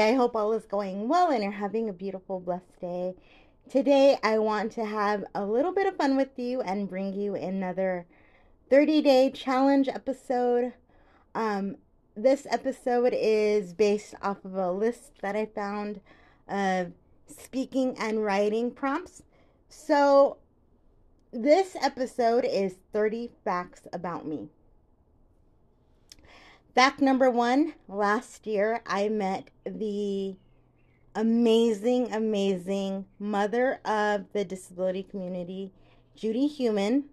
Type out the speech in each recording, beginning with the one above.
I hope all is going well and you're having a beautiful, blessed day. Today, I want to have a little bit of fun with you and bring you another 30 day challenge episode. Um, this episode is based off of a list that I found of speaking and writing prompts. So, this episode is 30 facts about me. Fact number one last year, I met the amazing, amazing mother of the disability community, Judy Heumann.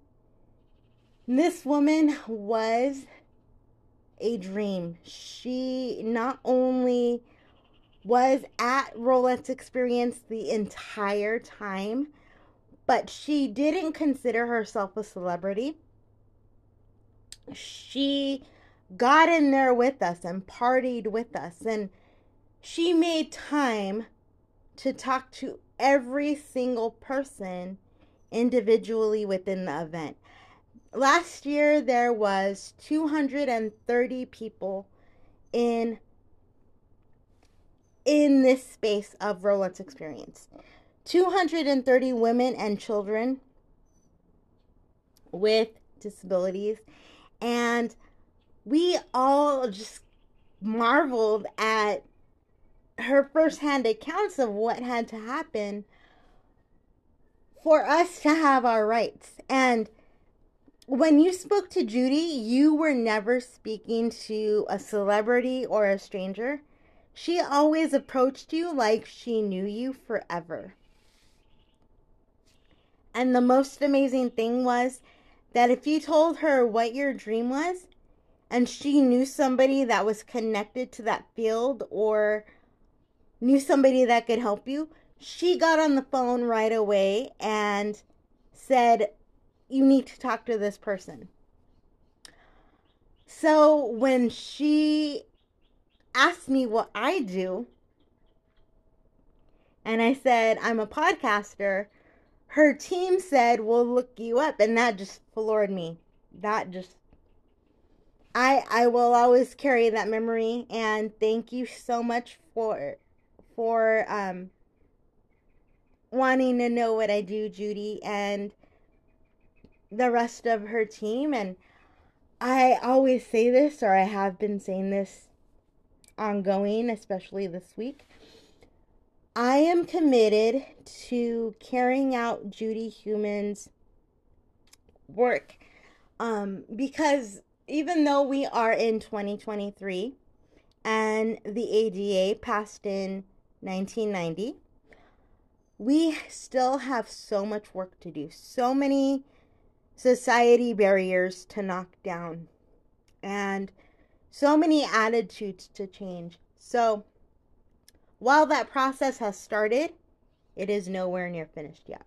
This woman was a dream. She not only was at Rollettes experience the entire time, but she didn't consider herself a celebrity. She got in there with us and partied with us. And she made time to talk to every single person individually within the event. Last year, there was 230 people in in this space of Rollettes experience. 230 women and children with disabilities and we all just marveled at her firsthand accounts of what had to happen for us to have our rights. And when you spoke to Judy, you were never speaking to a celebrity or a stranger. She always approached you like she knew you forever. And the most amazing thing was that if you told her what your dream was, and she knew somebody that was connected to that field or knew somebody that could help you, she got on the phone right away and said, You need to talk to this person. So when she asked me what I do, and I said, I'm a podcaster, her team said, We'll look you up. And that just floored me. That just I I will always carry that memory and thank you so much for for um wanting to know what I do, Judy, and the rest of her team and I always say this or I have been saying this ongoing, especially this week. I am committed to carrying out Judy Heumann's work um, because even though we are in 2023 and the ADA passed in 1990, we still have so much work to do, so many society barriers to knock down, and so many attitudes to change. So, while that process has started, it is nowhere near finished yet.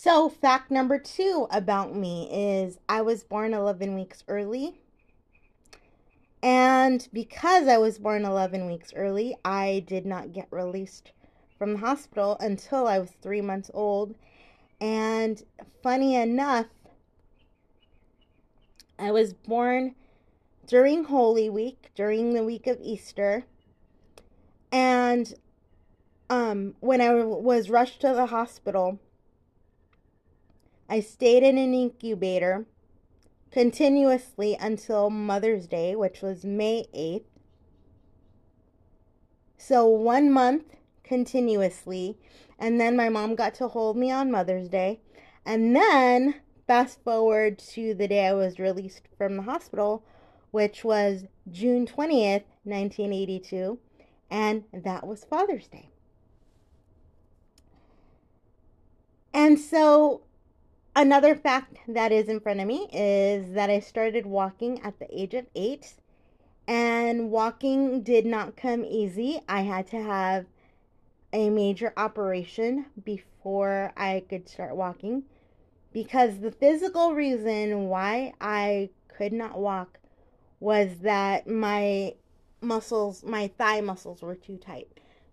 So, fact number two about me is I was born 11 weeks early. And because I was born 11 weeks early, I did not get released from the hospital until I was three months old. And funny enough, I was born during Holy Week, during the week of Easter. And um, when I was rushed to the hospital, I stayed in an incubator continuously until Mother's Day, which was May 8th. So, one month continuously. And then my mom got to hold me on Mother's Day. And then, fast forward to the day I was released from the hospital, which was June 20th, 1982. And that was Father's Day. And so, another fact that is in front of me is that I started walking at the age of eight, and walking did not come easy. I had to have a major operation before I could start walking because the physical reason why I could not walk was that my muscles, my thigh muscles were too tight.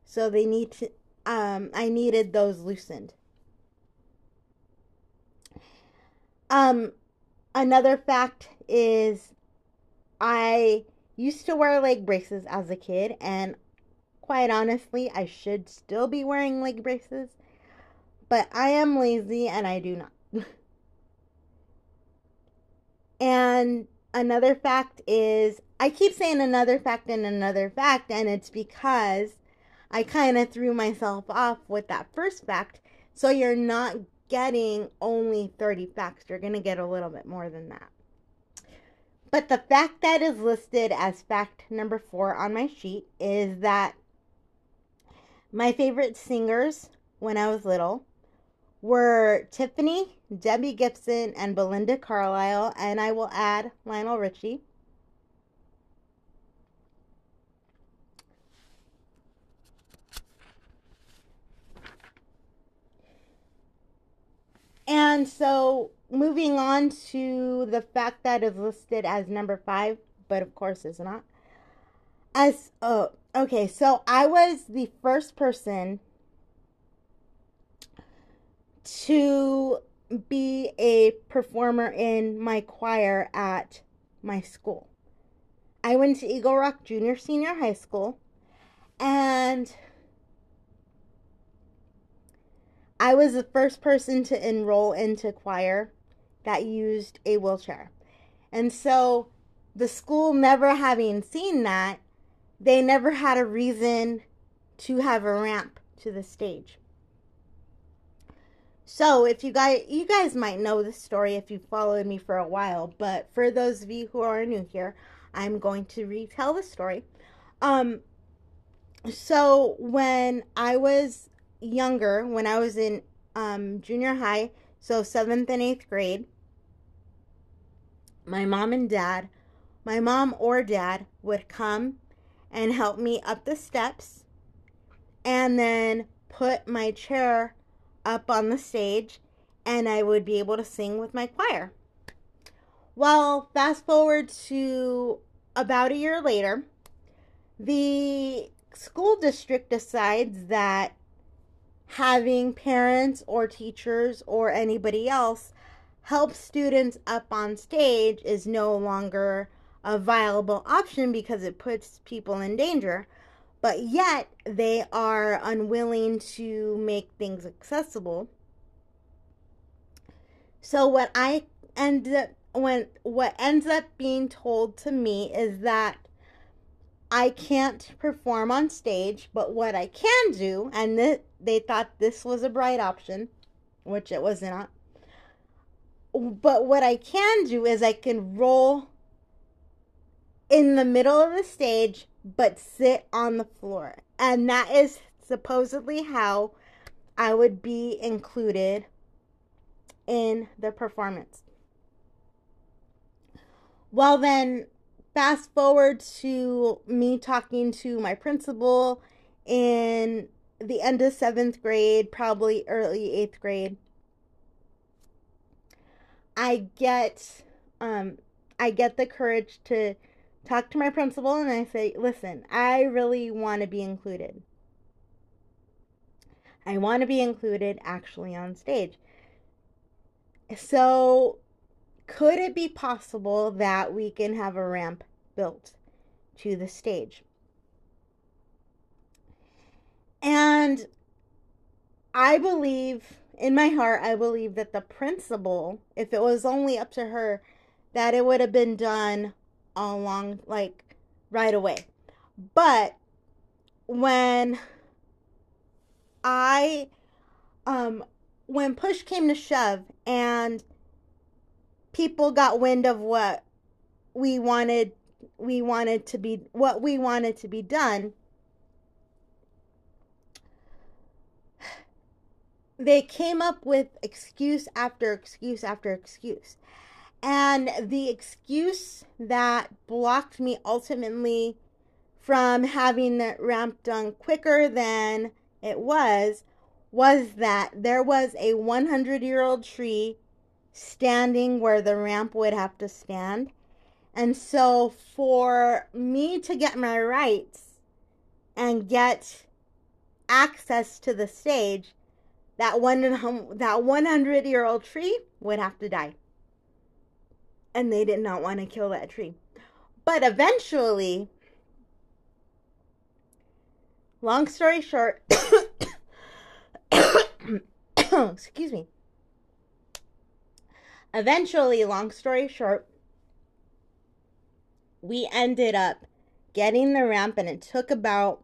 So they need to um I needed those loosened. Um another fact is I used to wear leg braces as a kid and quite honestly, I should still be wearing leg braces, but I am lazy and I do not. and another fact is I keep saying another fact and another fact, and it's because I kind of threw myself off with that first fact. So you're not getting only 30 facts, you're going to get a little bit more than that. But the fact that is listed as fact number four on my sheet is that my favorite singers when I was little were Tiffany, Debbie Gibson, and Belinda Carlisle, and I will add Lionel Richie. And so, moving on to the fact that is listed as number five, but of course is not. As oh, okay, so I was the first person to be a performer in my choir at my school. I went to Eagle Rock Junior Senior High School and I was the first person to enroll into choir that used a wheelchair. And so the school never having seen that, they never had a reason to have a ramp to the stage. So, if you guys you guys might know this story if you followed me for a while, but for those of you who are new here, I'm going to retell the story. Um so when I was younger, when I was in um, junior high, so 7th and 8th grade, my mom and dad, my mom or dad would come and help me up the steps and then put my chair up on the stage and I would be able to sing with my choir. Well, fast forward to about a year later, the school district decides that having parents or teachers or anybody else help students up on stage is no longer a viable option because it puts people in danger but yet they are unwilling to make things accessible. So what I end up when what ends up being told to me is that I can't perform on stage, but what I can do, and th- they thought this was a bright option, which it was not. But what I can do is I can roll in the middle of the stage but sit on the floor. And that is supposedly how I would be included in the performance. Well, then, fast forward to me talking to my principal in the end of seventh grade, probably early eighth grade. I get um I get the courage to talk to my principal and I say, listen, I really want to be included. I want to be included actually on stage. So, could it be possible that we can have a ramp built to the stage? And I believe, in my heart, I believe that the principal, if it was only up to her, that it would have been done along like right away. But when I um when push came to shove and people got wind of what we wanted we wanted to be what we wanted to be done they came up with excuse after excuse after excuse. And the excuse that blocked me ultimately from having the ramp done quicker than it was was that there was a 100 year old tree standing where the ramp would have to stand. And so, for me to get my rights and get access to the stage, that one that 100 year old tree would have to die. And they did not want to kill that tree. But eventually, long story short, excuse me. Eventually, long story short, we ended up getting the ramp, and it took about,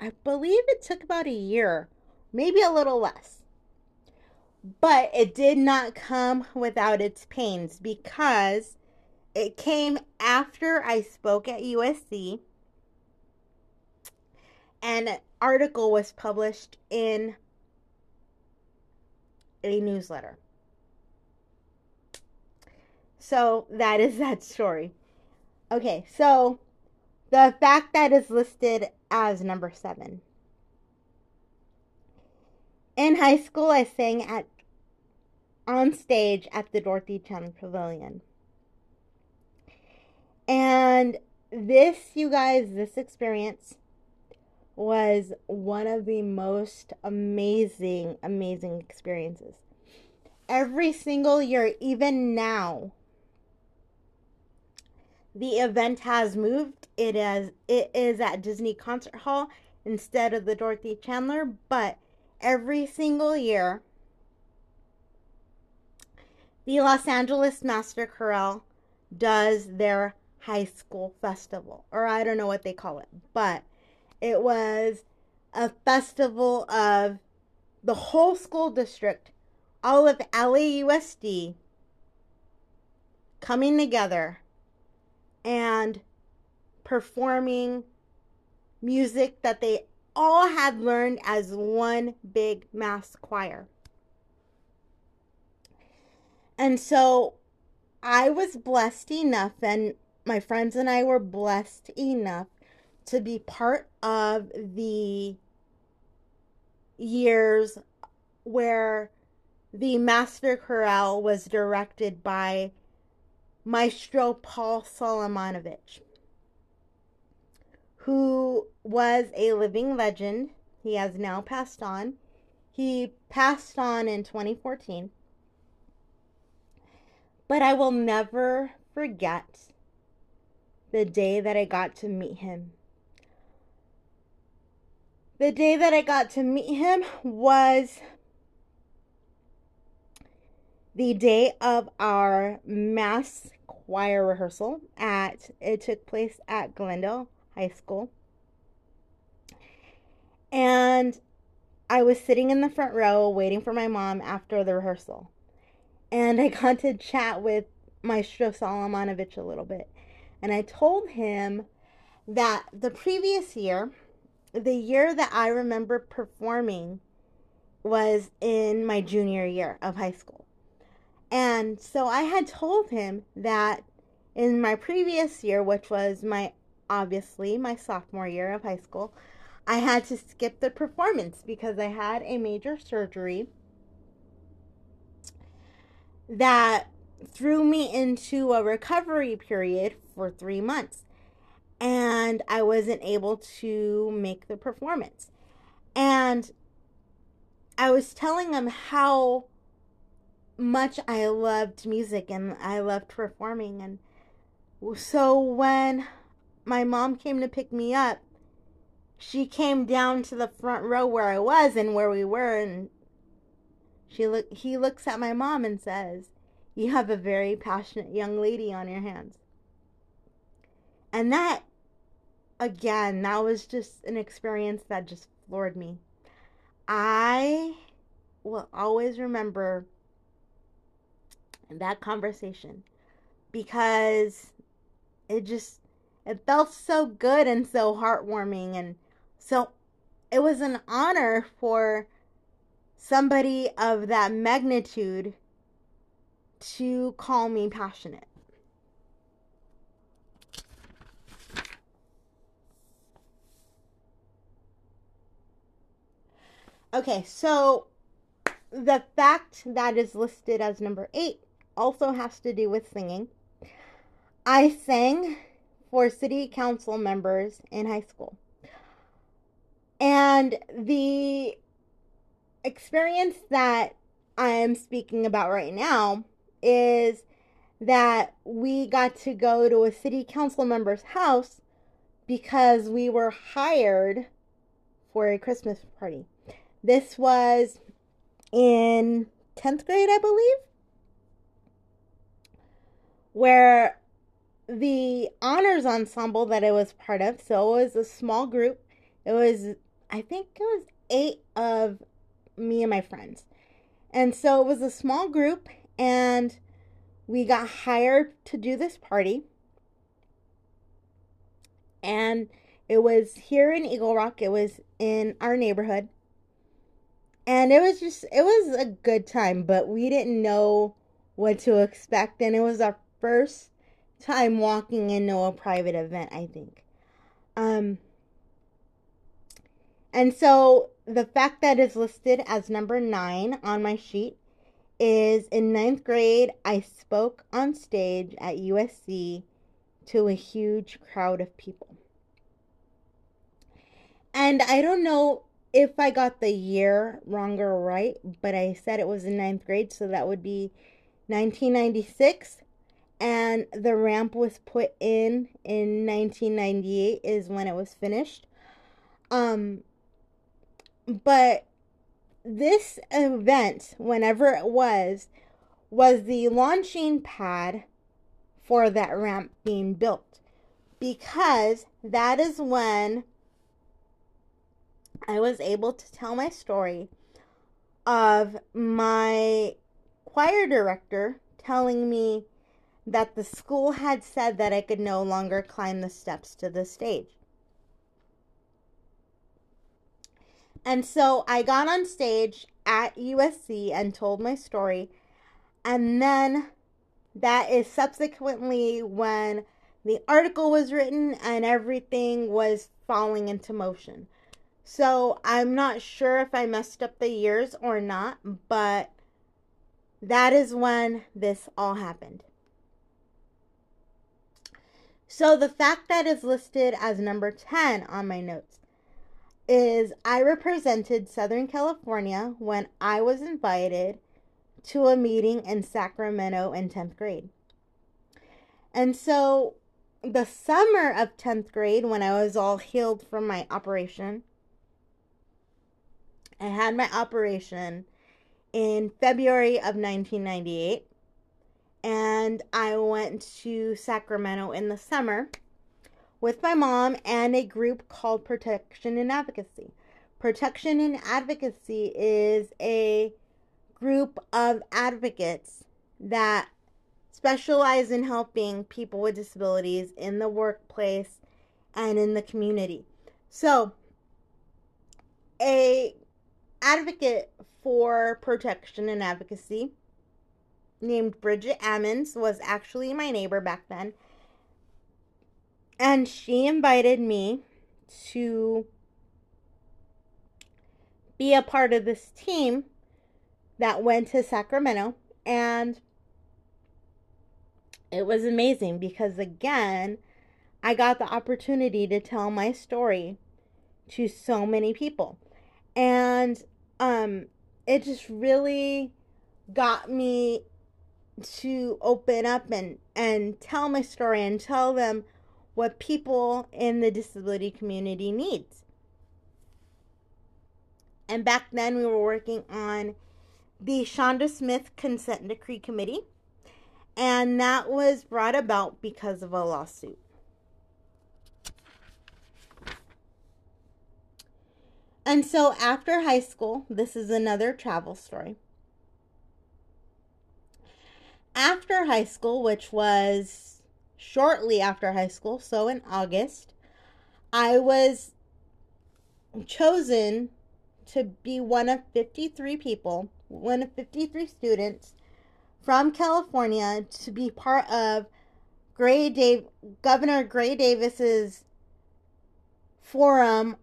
I believe it took about a year, maybe a little less. But it did not come without its pains because it came after I spoke at USC. An article was published in a newsletter. So that is that story. Okay, so the fact that is listed as number seven. In high school, I sang at on stage at the Dorothy Chandler Pavilion. And this, you guys, this experience was one of the most amazing, amazing experiences. Every single year, even now, the event has moved. It is it is at Disney Concert Hall instead of the Dorothy Chandler, but every single year the Los Angeles Master Chorale does their high school festival, or I don't know what they call it, but it was a festival of the whole school district, all of LAUSD coming together and performing music that they all had learned as one big mass choir. And so I was blessed enough, and my friends and I were blessed enough to be part of the years where the Master Chorale was directed by Maestro Paul Salamunovich, who was a living legend. He has now passed on. He passed on in 2014. But I will never forget the day that I got to meet him. The day that I got to meet him was the day of our mass choir rehearsal at it took place at Glendale High School. And I was sitting in the front row waiting for my mom after the rehearsal. And I got to chat with Maestro Salamunovich a little bit. And I told him that the previous year, the year that I remember performing was in my junior year of high school. And so I had told him that in my previous year, which was my obviously my sophomore year of high school, I had to skip the performance because I had a major surgery that threw me into a recovery period for three months. And I wasn't able to make the performance. And I was telling them how much I loved music and I loved performing. And so when my mom came to pick me up, she came down to the front row where I was and where we were, and she look he looks at my mom and says, "You have a very passionate young lady on your hands." And that again, that was just an experience that just floored me. I will always remember that conversation because it just it felt so good and so heartwarming and so it was an honor for somebody of that magnitude to call me passionate. Okay, so the fact that is listed as number eight also has to do with singing. I sang for city council members in high school. And the experience that I am speaking about right now is that we got to go to a city council member's house because we were hired for a Christmas party. This was in 10th grade, I believe, where the honors ensemble that I was part of, so it was a small group. It was, I think it was eight of me and my friends. And so it was a small group, and we got hired to do this party. And it was here in Eagle Rock, it was in our neighborhood and it was just it was a good time but we didn't know what to expect and it was our first time walking into a private event i think um and so the fact that is listed as number nine on my sheet is in ninth grade i spoke on stage at usc to a huge crowd of people and i don't know if I got the year wrong or right, but I said it was in ninth grade, so that would be 1996. And the ramp was put in in 1998 is when it was finished. Um, but this event, whenever it was, was the launching pad for that ramp being built because that is when I was able to tell my story of my choir director telling me that the school had said that I could no longer climb the steps to the stage. And so I got on stage at USC and told my story. And then that is subsequently when the article was written and everything was falling into motion. So I'm not sure if I messed up the years or not, but that is when this all happened. So the fact that is listed as number 10 on my notes is I represented Southern California when I was invited to a meeting in Sacramento in 10th grade. And so the summer of 10th grade, when I was all healed from my operation, I had my operation in February of 1998 and I went to Sacramento in the summer with my mom and a group called Protection and Advocacy. Protection and Advocacy is a group of advocates that specialize in helping people with disabilities in the workplace and in the community. So, a advocate for protection and advocacy named Bridget Ammons was actually my neighbor back then. And she invited me to be a part of this team that went to Sacramento. And it was amazing because, again, I got the opportunity to tell my story to so many people. And um it just really got me to open up and and tell my story and tell them what people in the disability community needs. And back then we were working on the Chanda Smith consent decree committee and that was brought about because of a lawsuit. And so after high school, this is another travel story. After high school, which was shortly after high school, so in August, I was chosen to be one of 53 people, one of 53 students from California to be part of Gray Dave Governor Gray Davis's forum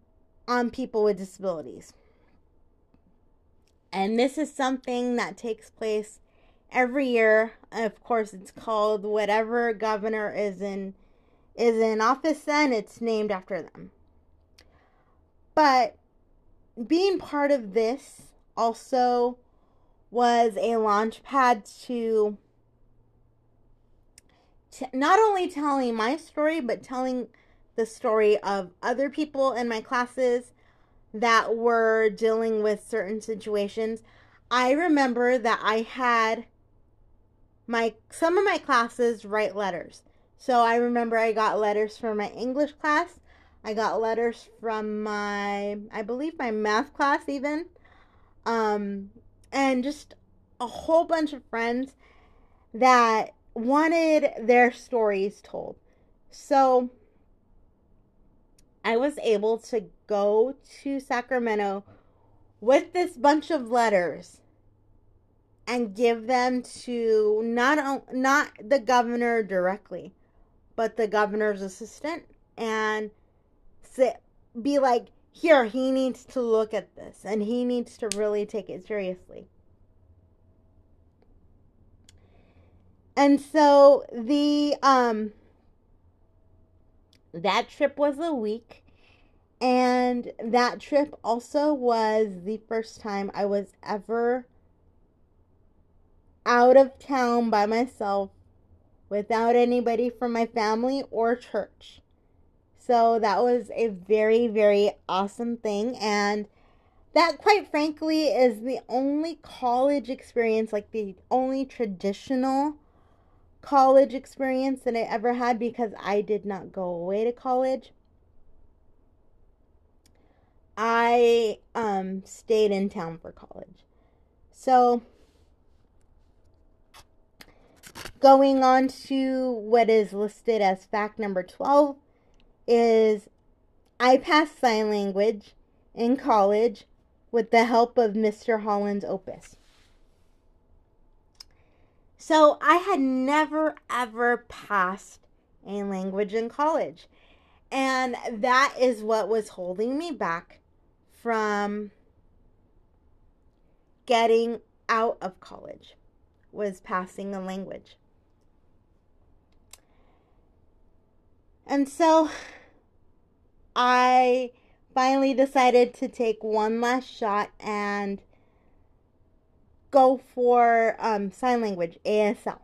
on people with disabilities. And this is something that takes place every year. Of course, it's called whatever governor is in is in office then, it's named after them. But being part of this also was a launch pad to, to not only telling my story, but telling the story of other people in my classes that were dealing with certain situations. I remember that I had my some of my classes write letters. So I remember I got letters from my English class. I got letters from my I believe my math class even. Um and just a whole bunch of friends that wanted their stories told. So I was able to go to Sacramento with this bunch of letters and give them to not not the governor directly, but the governor's assistant and say, be like, here, he needs to look at this and he needs to really take it seriously. And so the um that trip was a week and that trip also was the first time I was ever out of town by myself without anybody from my family or church. So that was a very, very awesome thing. And that, quite frankly, is the only college experience, like the only traditional college experience that I ever had because I did not go away to college. I um, stayed in town for college. So, going on to what is listed as fact number 12 is I passed sign language in college with the help of Mr. Holland's Opus. So I had never ever passed a language in college. And that is what was holding me back from getting out of college was passing a language. And so I finally decided to take one last shot and go for um, sign language, ASL.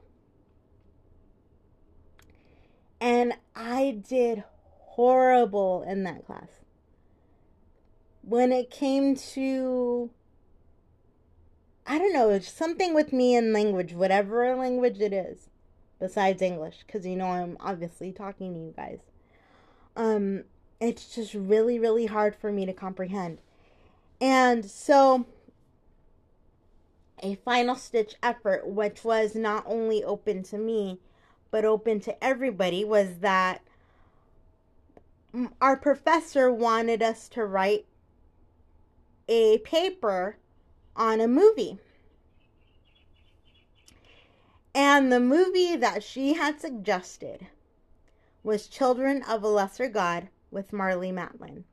And I did horrible in that class. When it came to, I don't know, something with me in language, whatever language it is, besides English, because you know I'm obviously talking to you guys. Um, it's just really, really hard for me to comprehend. And so a final stitch effort, which was not only open to me, but open to everybody, was that our professor wanted us to write a paper on a movie. And the movie that she had suggested was Children of a Lesser God with Marlee Matlin.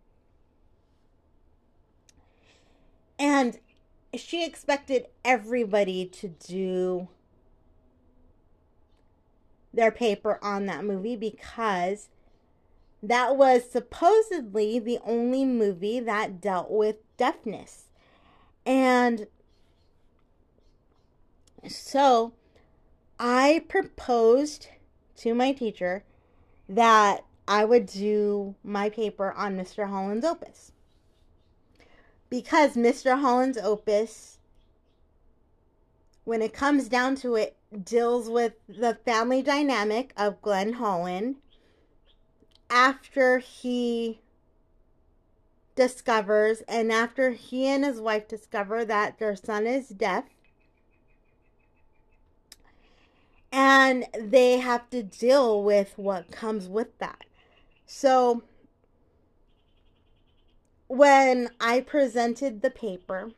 And she expected everybody to do their paper on that movie because that was supposedly the only movie that dealt with deafness. And so I proposed to my teacher that I would do my paper on Mr. Holland's opus because Mr. Holland's opus, when it comes down to it, deals with the family dynamic of Glenn Holland after he discovers and after he and his wife discover that their son is deaf and they have to deal with what comes with that. So when I presented the paper,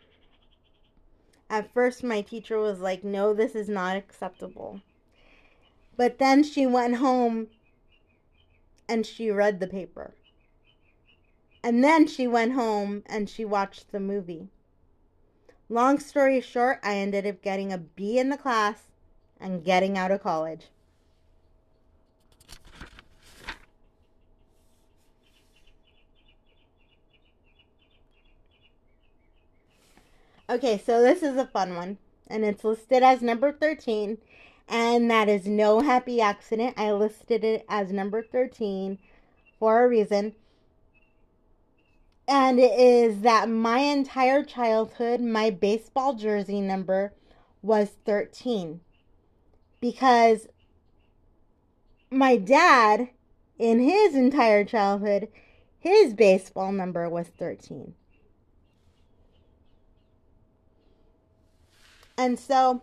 at first my teacher was like, no, this is not acceptable. But then she went home and she read the paper. And then she went home and she watched the movie. Long story short, I ended up getting a B in the class and getting out of college. Okay, so this is a fun one, and it's listed as number 13, and that is no happy accident. I listed it as number 13 for a reason. And it is that my entire childhood, my baseball jersey number was 13. Because my dad, in his entire childhood, his baseball number was 13. And so,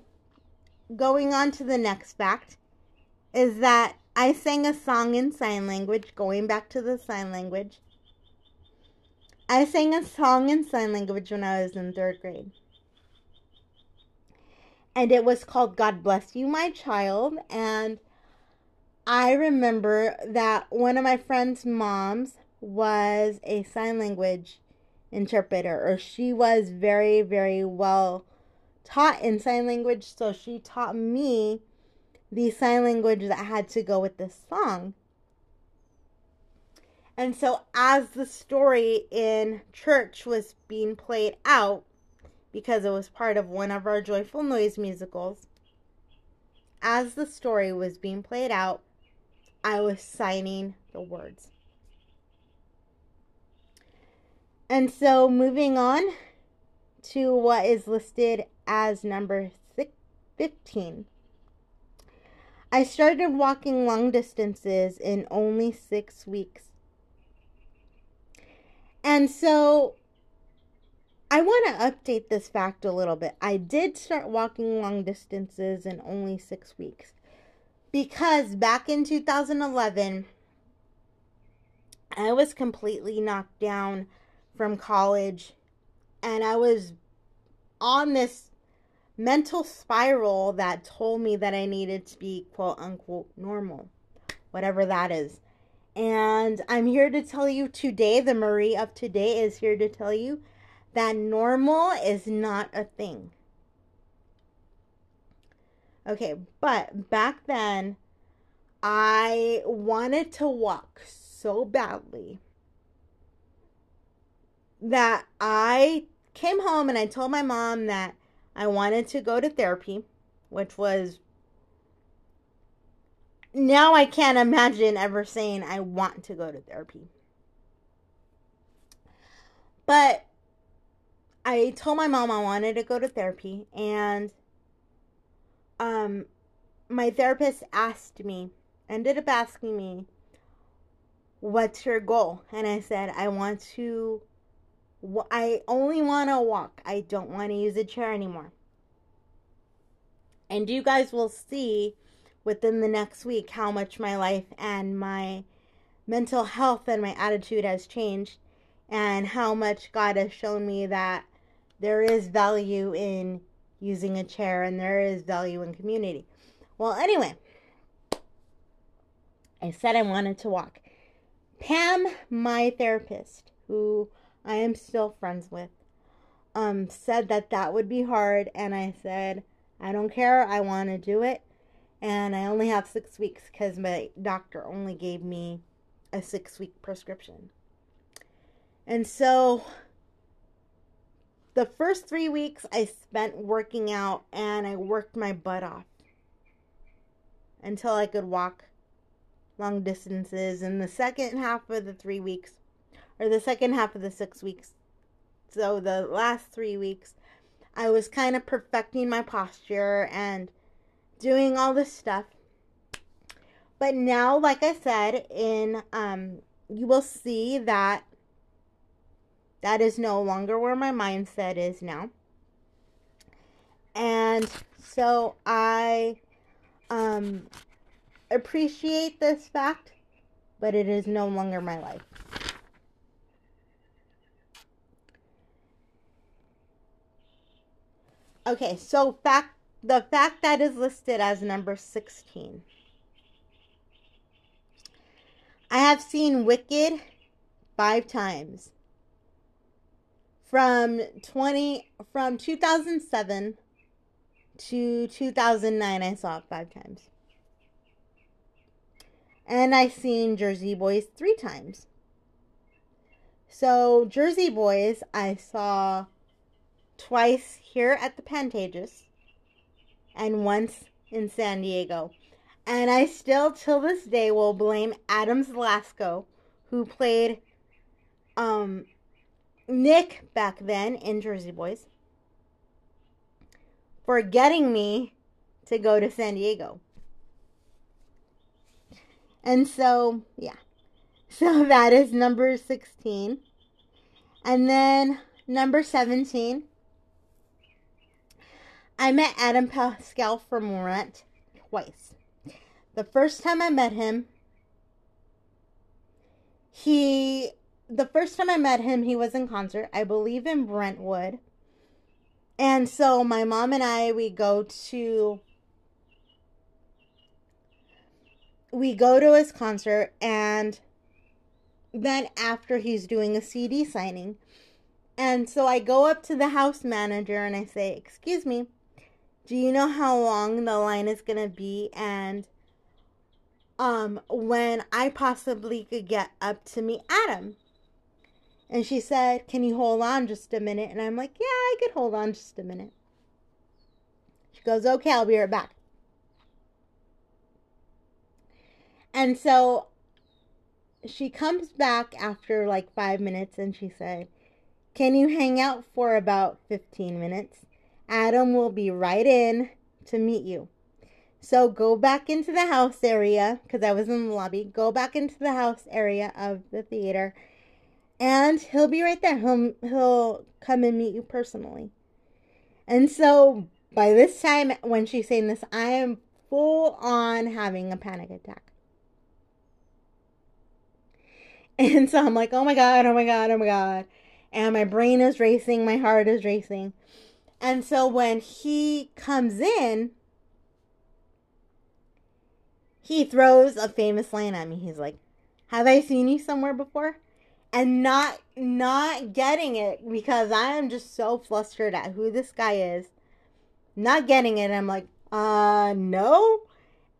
going on to the next fact is that I sang a song in sign language, going back to the sign language. I sang a song in sign language when I was in third grade. And it was called God Bless You, My Child. And I remember that one of my friend's moms was a sign language interpreter, or she was very, very well taught in sign language, so she taught me the sign language that had to go with this song. And so, as the story in church was being played out, because it was part of one of our Joyful Noise musicals, as the story was being played out, I was signing the words. And so, moving on to what is listed as number 15. I started walking long distances in only six weeks. And so I want to update this fact a little bit. I did start walking long distances in only six weeks because back in 2011, I was completely knocked down from college and I was on this mental spiral that told me that I needed to be quote unquote normal, whatever that is. And I'm here to tell you today, the Marie of today is here to tell you that normal is not a thing. Okay, but back then, I wanted to walk so badly that I came home and I told my mom that I wanted to go to therapy, which was now I can't imagine ever saying I want to go to therapy. But I told my mom I wanted to go to therapy and um my therapist asked me, ended up asking me, what's your goal? And I said, I want to I only want to walk. I don't want to use a chair anymore. And you guys will see within the next week how much my life and my mental health and my attitude has changed and how much God has shown me that there is value in using a chair and there is value in community. Well, anyway, I said I wanted to walk. Pam, my therapist, who I am still friends with, um, said that that would be hard. And I said, I don't care. I want to do it. And I only have six weeks because my doctor only gave me a six week prescription. And so the first three weeks I spent working out and I worked my butt off until I could walk long distances. And the second half of the three weeks, or the second half of the six weeks. So the last three weeks, I was kind of perfecting my posture and doing all this stuff. But now, like I said, in um, you will see that that is no longer where my mindset is now. And so I um, appreciate this fact, but it is no longer my life. Okay, so fact the fact that is listed as number 16. I have seen Wicked five times. From 20 from 2007 to 2009 I saw it 5 times. And I seen Jersey Boys 3 times. So, Jersey Boys I saw twice here at the Pantages and once in San Diego. And I still, till this day, will blame Adam Zlasko, who played um, Nick back then in Jersey Boys, for getting me to go to San Diego. And so, yeah. So that is number 16. And then number 17 I met Adam Pascal from Rent twice. The first time I met him, he the first time I met him, he was in concert, I believe in Brentwood. And so my mom and I we go to we go to his concert and then after he's doing a CD signing. And so I go up to the house manager and I say, "Excuse me, do you know how long the line is going to be and um when I possibly could get up to meet Adam? And she said, "Can you hold on just a minute?" And I'm like, "Yeah, I could hold on just a minute." She goes, "Okay, I'll be right back." And so she comes back after like 5 minutes and she said, "Can you hang out for about 15 minutes?" Adam will be right in to meet you. So go back into the house area, because I was in the lobby. Go back into the house area of the theater, and he'll be right there. He'll, he'll come and meet you personally. And so by this time, when she's saying this, I am full on having a panic attack. And so I'm like, oh my God, oh my God, oh my God. And my brain is racing, my heart is racing. And so when he comes in, he throws a famous line at me. He's like, "Have I seen you somewhere before?" And not not getting it because I am just so flustered at who this guy is. Not getting it. I'm like, "Uh, no."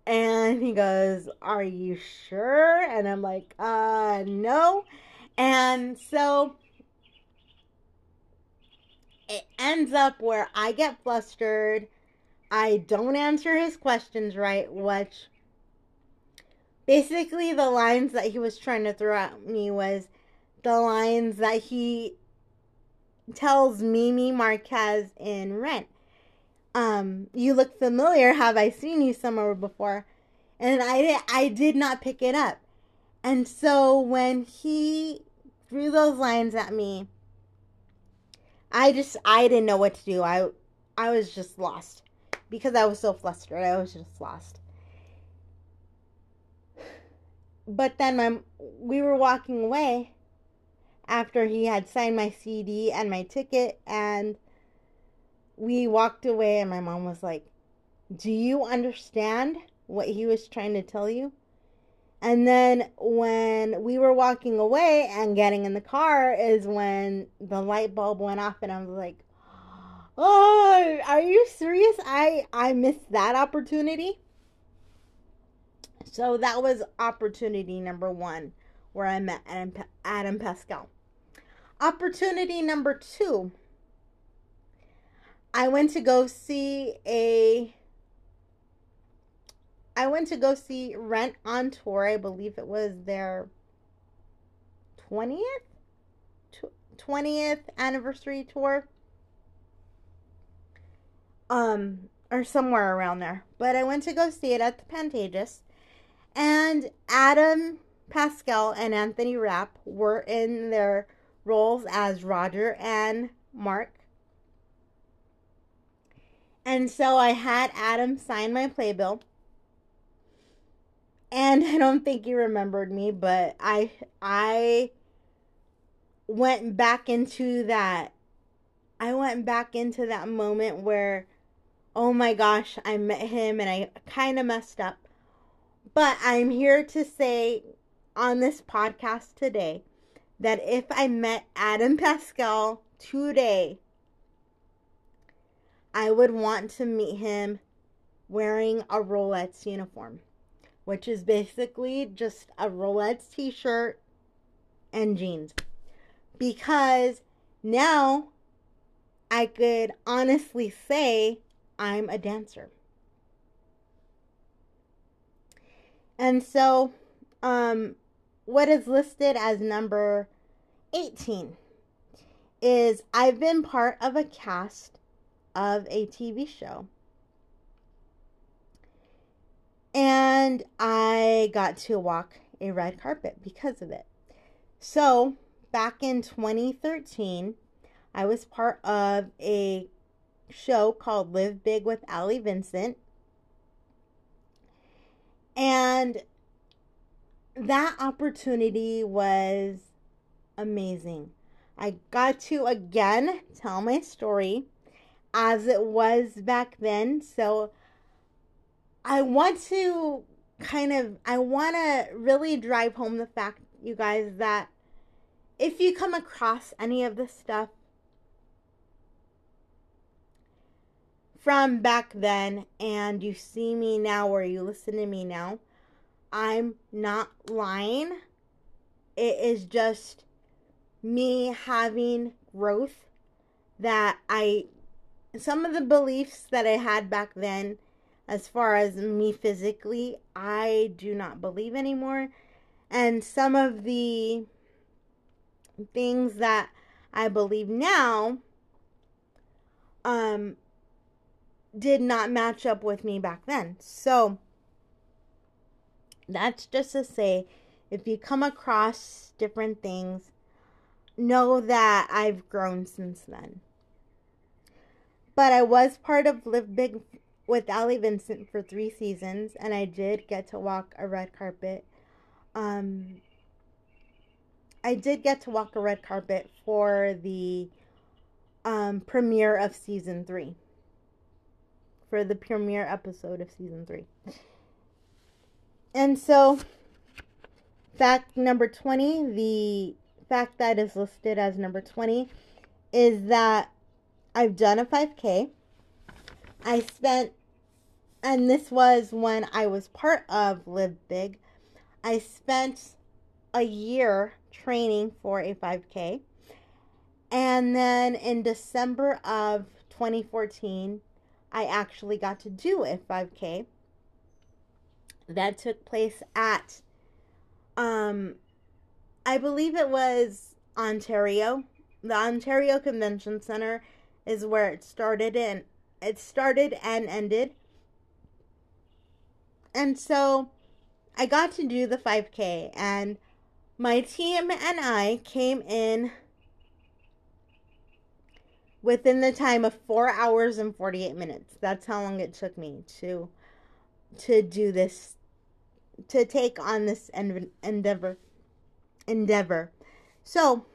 And he goes, "Are you sure?" And I'm like, "Uh, no." And so it ends up where I get flustered. I don't answer his questions right, which basically the lines that he was trying to throw at me was the lines that he tells Mimi Marquez in Rent. Um, you look familiar. Have I seen you somewhere before? And I I did not pick it up. And so when he threw those lines at me, I just I didn't know what to do. I I was just lost because I was so flustered. I was just lost. But then my we were walking away after he had signed my CD and my ticket and we walked away and my mom was like, "Do you understand what he was trying to tell you?" And then when we were walking away and getting in the car is when the light bulb went off and I was like, "Oh, are you serious? I I missed that opportunity." So that was opportunity number 1 where I met Adam, Adam Pascal. Opportunity number 2 I went to go see a I went to go see Rent on Tour. I believe it was their 20th 20th anniversary tour. Um or somewhere around there. But I went to go see it at the Pantages. And Adam Pascal and Anthony Rapp were in their roles as Roger and Mark. And so I had Adam sign my playbill and I don't think he remembered me, but I I went back into that I went back into that moment where, oh my gosh, I met him and I kind of messed up. But I'm here to say on this podcast today that if I met Adam Pascal today, I would want to meet him wearing a Rollettes uniform, which is basically just a Rollettes t shirt and jeans. Because now I could honestly say I'm a dancer. And so, um, what is listed as number 18 is I've been part of a cast of a TV show. And I got to walk a red carpet because of it. So, back in 2013, I was part of a show called Live Big with Ali Vincent. And that opportunity was amazing. I got to again tell my story as it was back then. So I want to kind of I want to really drive home the fact you guys that if you come across any of this stuff from back then and you see me now or you listen to me now, I'm not lying. It is just me having growth that I some of the beliefs that I had back then as far as me physically, I do not believe anymore. And some of the things that I believe now um did not match up with me back then. So that's just to say if you come across different things, know that I've grown since then. But I was part of Live Big with Ali Vincent for three seasons, and I did get to walk a red carpet. Um, I did get to walk a red carpet for the um, premiere of season three for the premiere episode of season three. And so, fact number 20, the fact that is listed as number 20 is that I've done a 5K. I spent, and this was when I was part of Live Big, I spent a year training for a 5K. And then in December of 2014, I actually got to do a 5K that took place at um I believe it was Ontario. The Ontario Convention Center is where it started and it started and ended. And so I got to do the 5K and my team and I came in within the time of four hours and 48 minutes. That's how long it took me to to do this to take on this endeavor endeavor. So,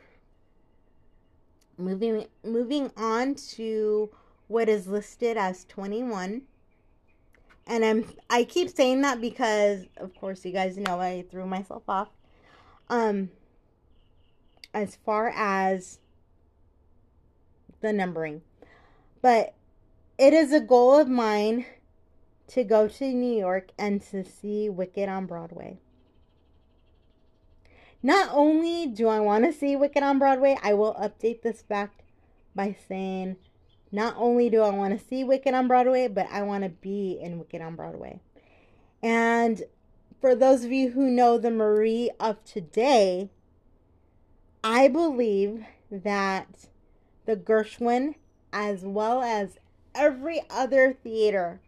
moving moving on to what is listed as 21 and I'm I keep saying that because of course you guys know I threw myself off um as far as the numbering. But it is a goal of mine to go to New York and to see Wicked on Broadway. Not only do I want to see Wicked on Broadway, I will update this fact by saying not only do I want to see Wicked on Broadway, but I want to be in Wicked on Broadway. And for those of you who know the Marie of today, I believe that the Gershwin, as well as every other theater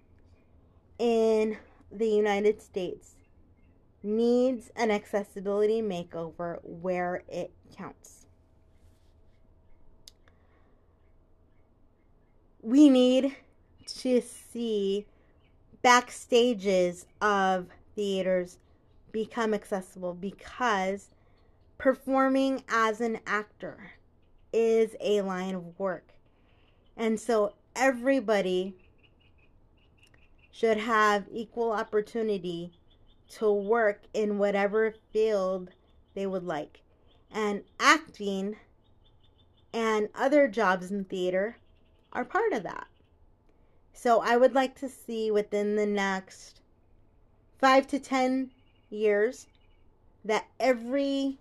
in the United States, needs an accessibility makeover where it counts. We need to see backstages of theaters become accessible because performing as an actor is a line of work. And so everybody should have equal opportunity to work in whatever field they would like. And acting and other jobs in theater are part of that. So I would like to see within the next five to 10 years that every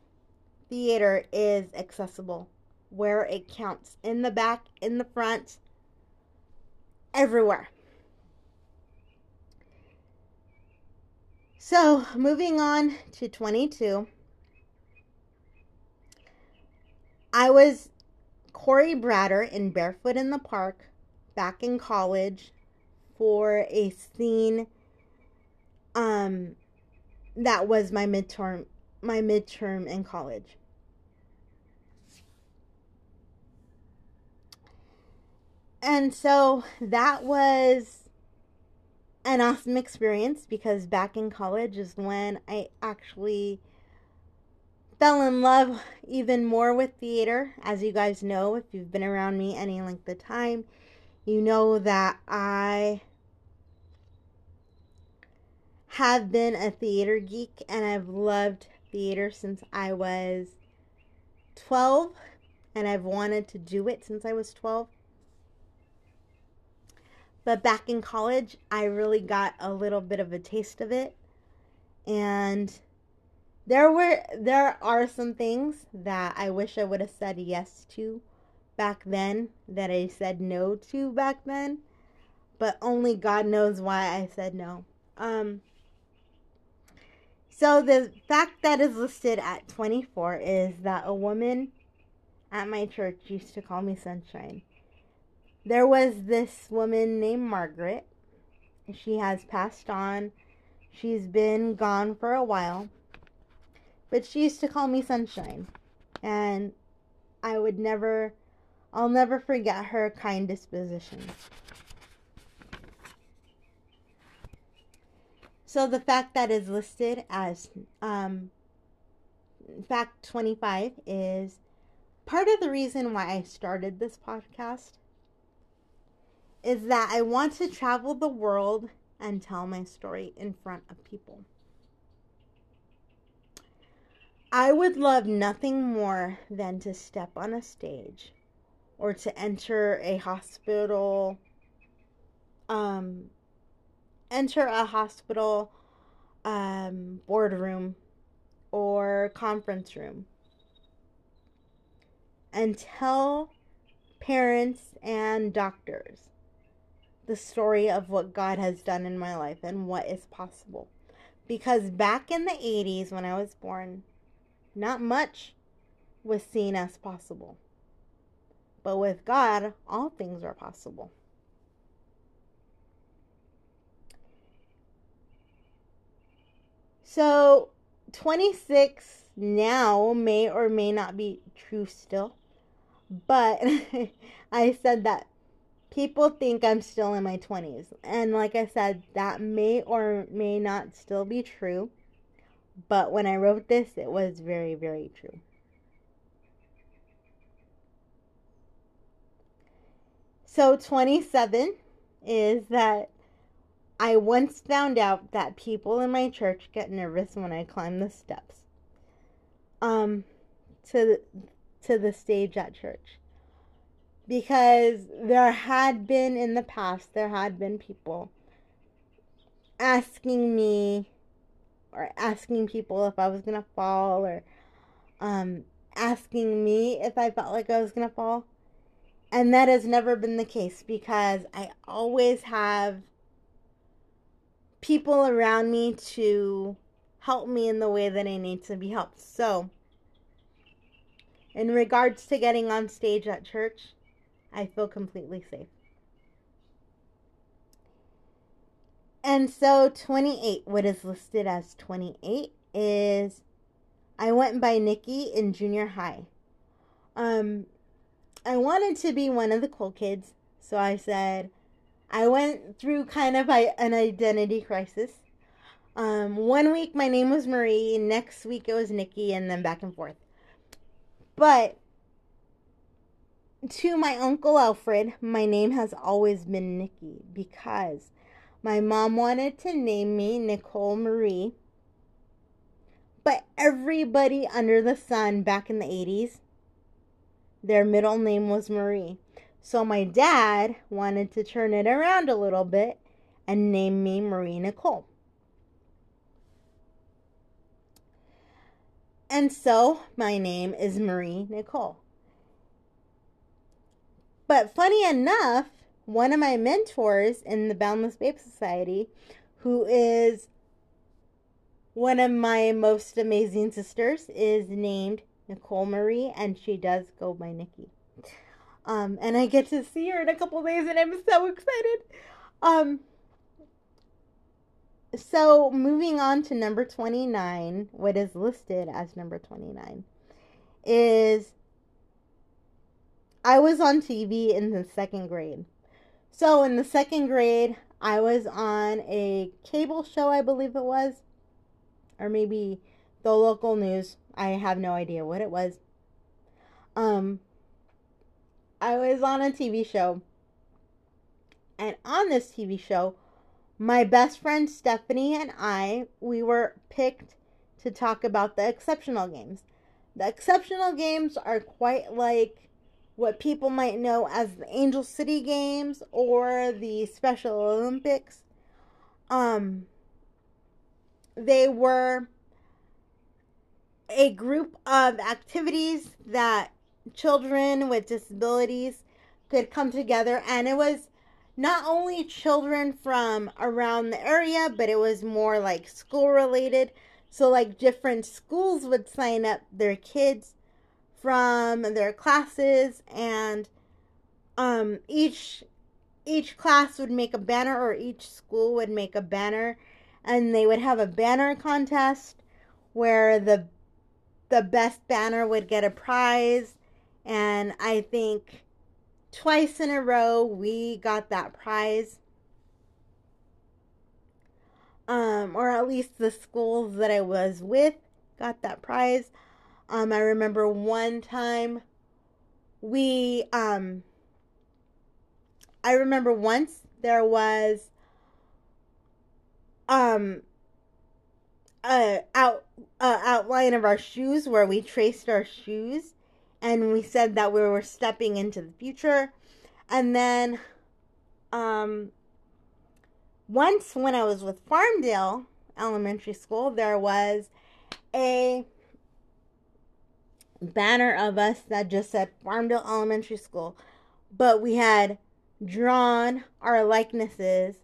theater is accessible where it counts in the back, in the front, everywhere. So, moving on to 22. I was Corie Bratter in Barefoot in the Park back in college for a scene um that was my midterm my midterm in college. And so that was an awesome experience because back in college is when I actually fell in love even more with theater. As you guys know, if you've been around me any length of time, you know that I have been a theater geek and I've loved theater since I was 12 and I've wanted to do it since I was 12. But back in college, I really got a little bit of a taste of it. And there were there are some things that I wish I would have said yes to back then that I said no to back then. But only God knows why I said no. Um so the fact that is listed at 24 is that a woman at my church used to call me Sunshine. There was this woman named Margaret. She has passed on. She's been gone for a while. But she used to call me Sunshine. And I would never, I'll never forget her kind disposition. So the fact that is listed as um, fact 25 is part of the reason why I started this podcast is that I want to travel the world and tell my story in front of people. I would love nothing more than to step on a stage or to enter a hospital um enter a hospital um, boardroom or conference room and tell parents and doctors the story of what God has done in my life and what is possible. Because back in the 80s when I was born, not much was seen as possible. But with God, all things are possible. So 26 now may or may not be true still. But I said that people think I'm still in my 20s. And like I said, that may or may not still be true. But when I wrote this, it was very, very true. So 27 is that I once found out that people in my church get nervous when I climb the steps um to the, to the stage at church because there had been in the past there had been people asking me or asking people if I was to fall or um asking me if I felt like I was to fall and that has never been the case because I always have people around me to help me in the way that I need to be helped. So, in regards to getting on stage at church, I feel completely safe. And so 28, what is listed as 28 is I went by Nikki in junior high. Um I wanted to be one of the cool kids, so I said I went through kind of an identity crisis. Um, one week my name was Marie, next week it was Nikki, and then back and forth. But to my uncle Alfred, my name has always been Nikki because my mom wanted to name me Nicole Marie. But everybody under the sun back in the 80s, their middle name was Marie. So my dad wanted to turn it around a little bit and name me Marie Nicole. And so my name is Marie Nicole. But funny enough, one of my mentors in the Boundless Babe Society, who is one of my most amazing sisters, is named Nicole Marie, and she does go by Nikki. Um, and I get to see her in a couple days, and I'm so excited. Um, so moving on to number 29, what is listed as number 29 is I was on TV in the second grade. So in the second grade, I was on a cable show, I believe it was, or maybe the local news. I have no idea what it was. Um, I was on a TV show, and on this TV show, my best friend Stephanie and I, we were picked to talk about the exceptional games. The exceptional games are quite like what people might know as the Angel City Games or the Special Olympics. Um, they were a group of activities that children with disabilities could come together, and it was not only children from around the area, but it was more like school related. So, like, different schools would sign up their kids from their classes and um, each each class would make a banner or each school would make a banner. And they would have a banner contest where the the best banner would get a prize. And I think twice in a row we got that prize. Um, or at least the schools that I was with got that prize um, I remember one time we, um, I remember once there was, um, a out a outline of our shoes where we traced our shoes, and we said that we were stepping into the future, and then, um, once when I was with Farmdale Elementary School, there was a banner of us that just said Farmdale Elementary School, but we had drawn our likenesses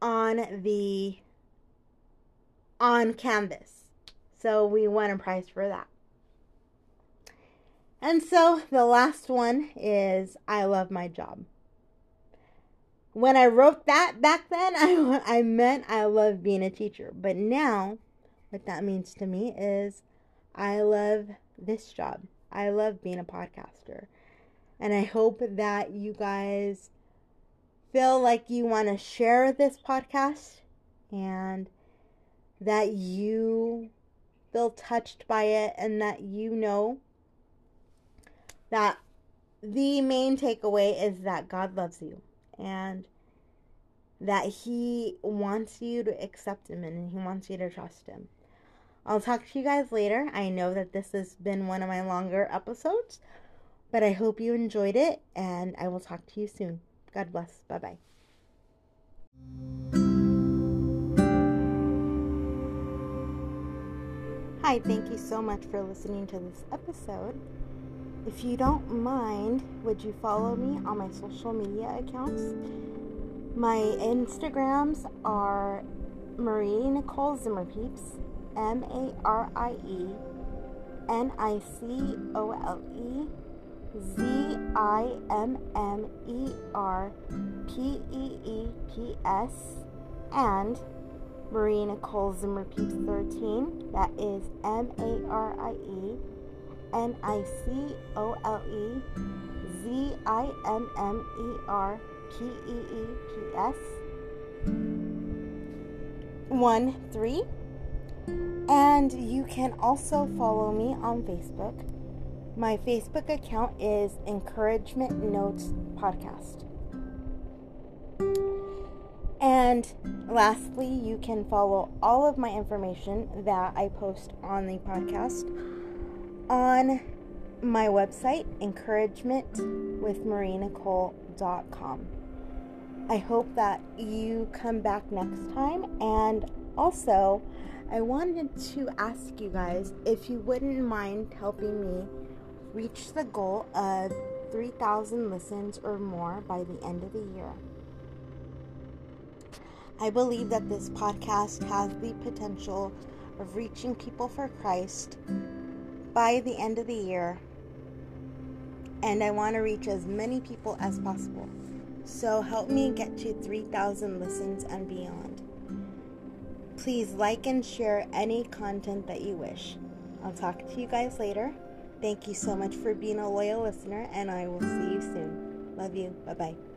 on the on canvas. So we won a prize for that. And so the last one is I love my job. When I wrote that back then, I, I meant I love being a teacher. But now, what that means to me is I love this job. I love being a podcaster. And I hope that you guys feel like you want to share this podcast and that you feel touched by it and that you know that the main takeaway is that God loves you and that He wants you to accept Him and He wants you to trust Him. I'll talk to you guys later. I know that this has been one of my longer episodes, but I hope you enjoyed it, and I will talk to you soon. God bless. Bye bye. Hi, thank you so much for listening to this episode. If you don't mind, would you follow me on my social media accounts? My Instagrams are Marie Nicole Zimmer Peeps M A R I E N I C O L E Z I M M E R P E E P S and Marie Nicole Zimmer Peeps 13. That is M A R I E N I C O L E Z I M M E R P E E P S 1 3. And you can also follow me on Facebook. My Facebook account is Encouragement Notes Podcast. And lastly, you can follow all of my information that I post on the podcast on my website, encouragementwithmarienicole.com. I hope that you come back next time. And also, I wanted to ask you guys if you wouldn't mind helping me reach the goal of 3,000 listens or more by the end of the year. I believe that this podcast has the potential of reaching people for Christ by the end of the year. And I want to reach as many people as possible. So help me get to 3,000 listens and beyond. Please like and share any content that you wish. I'll talk to you guys later. Thank you so much for being a loyal listener, and I will see you soon. Love you. Bye bye.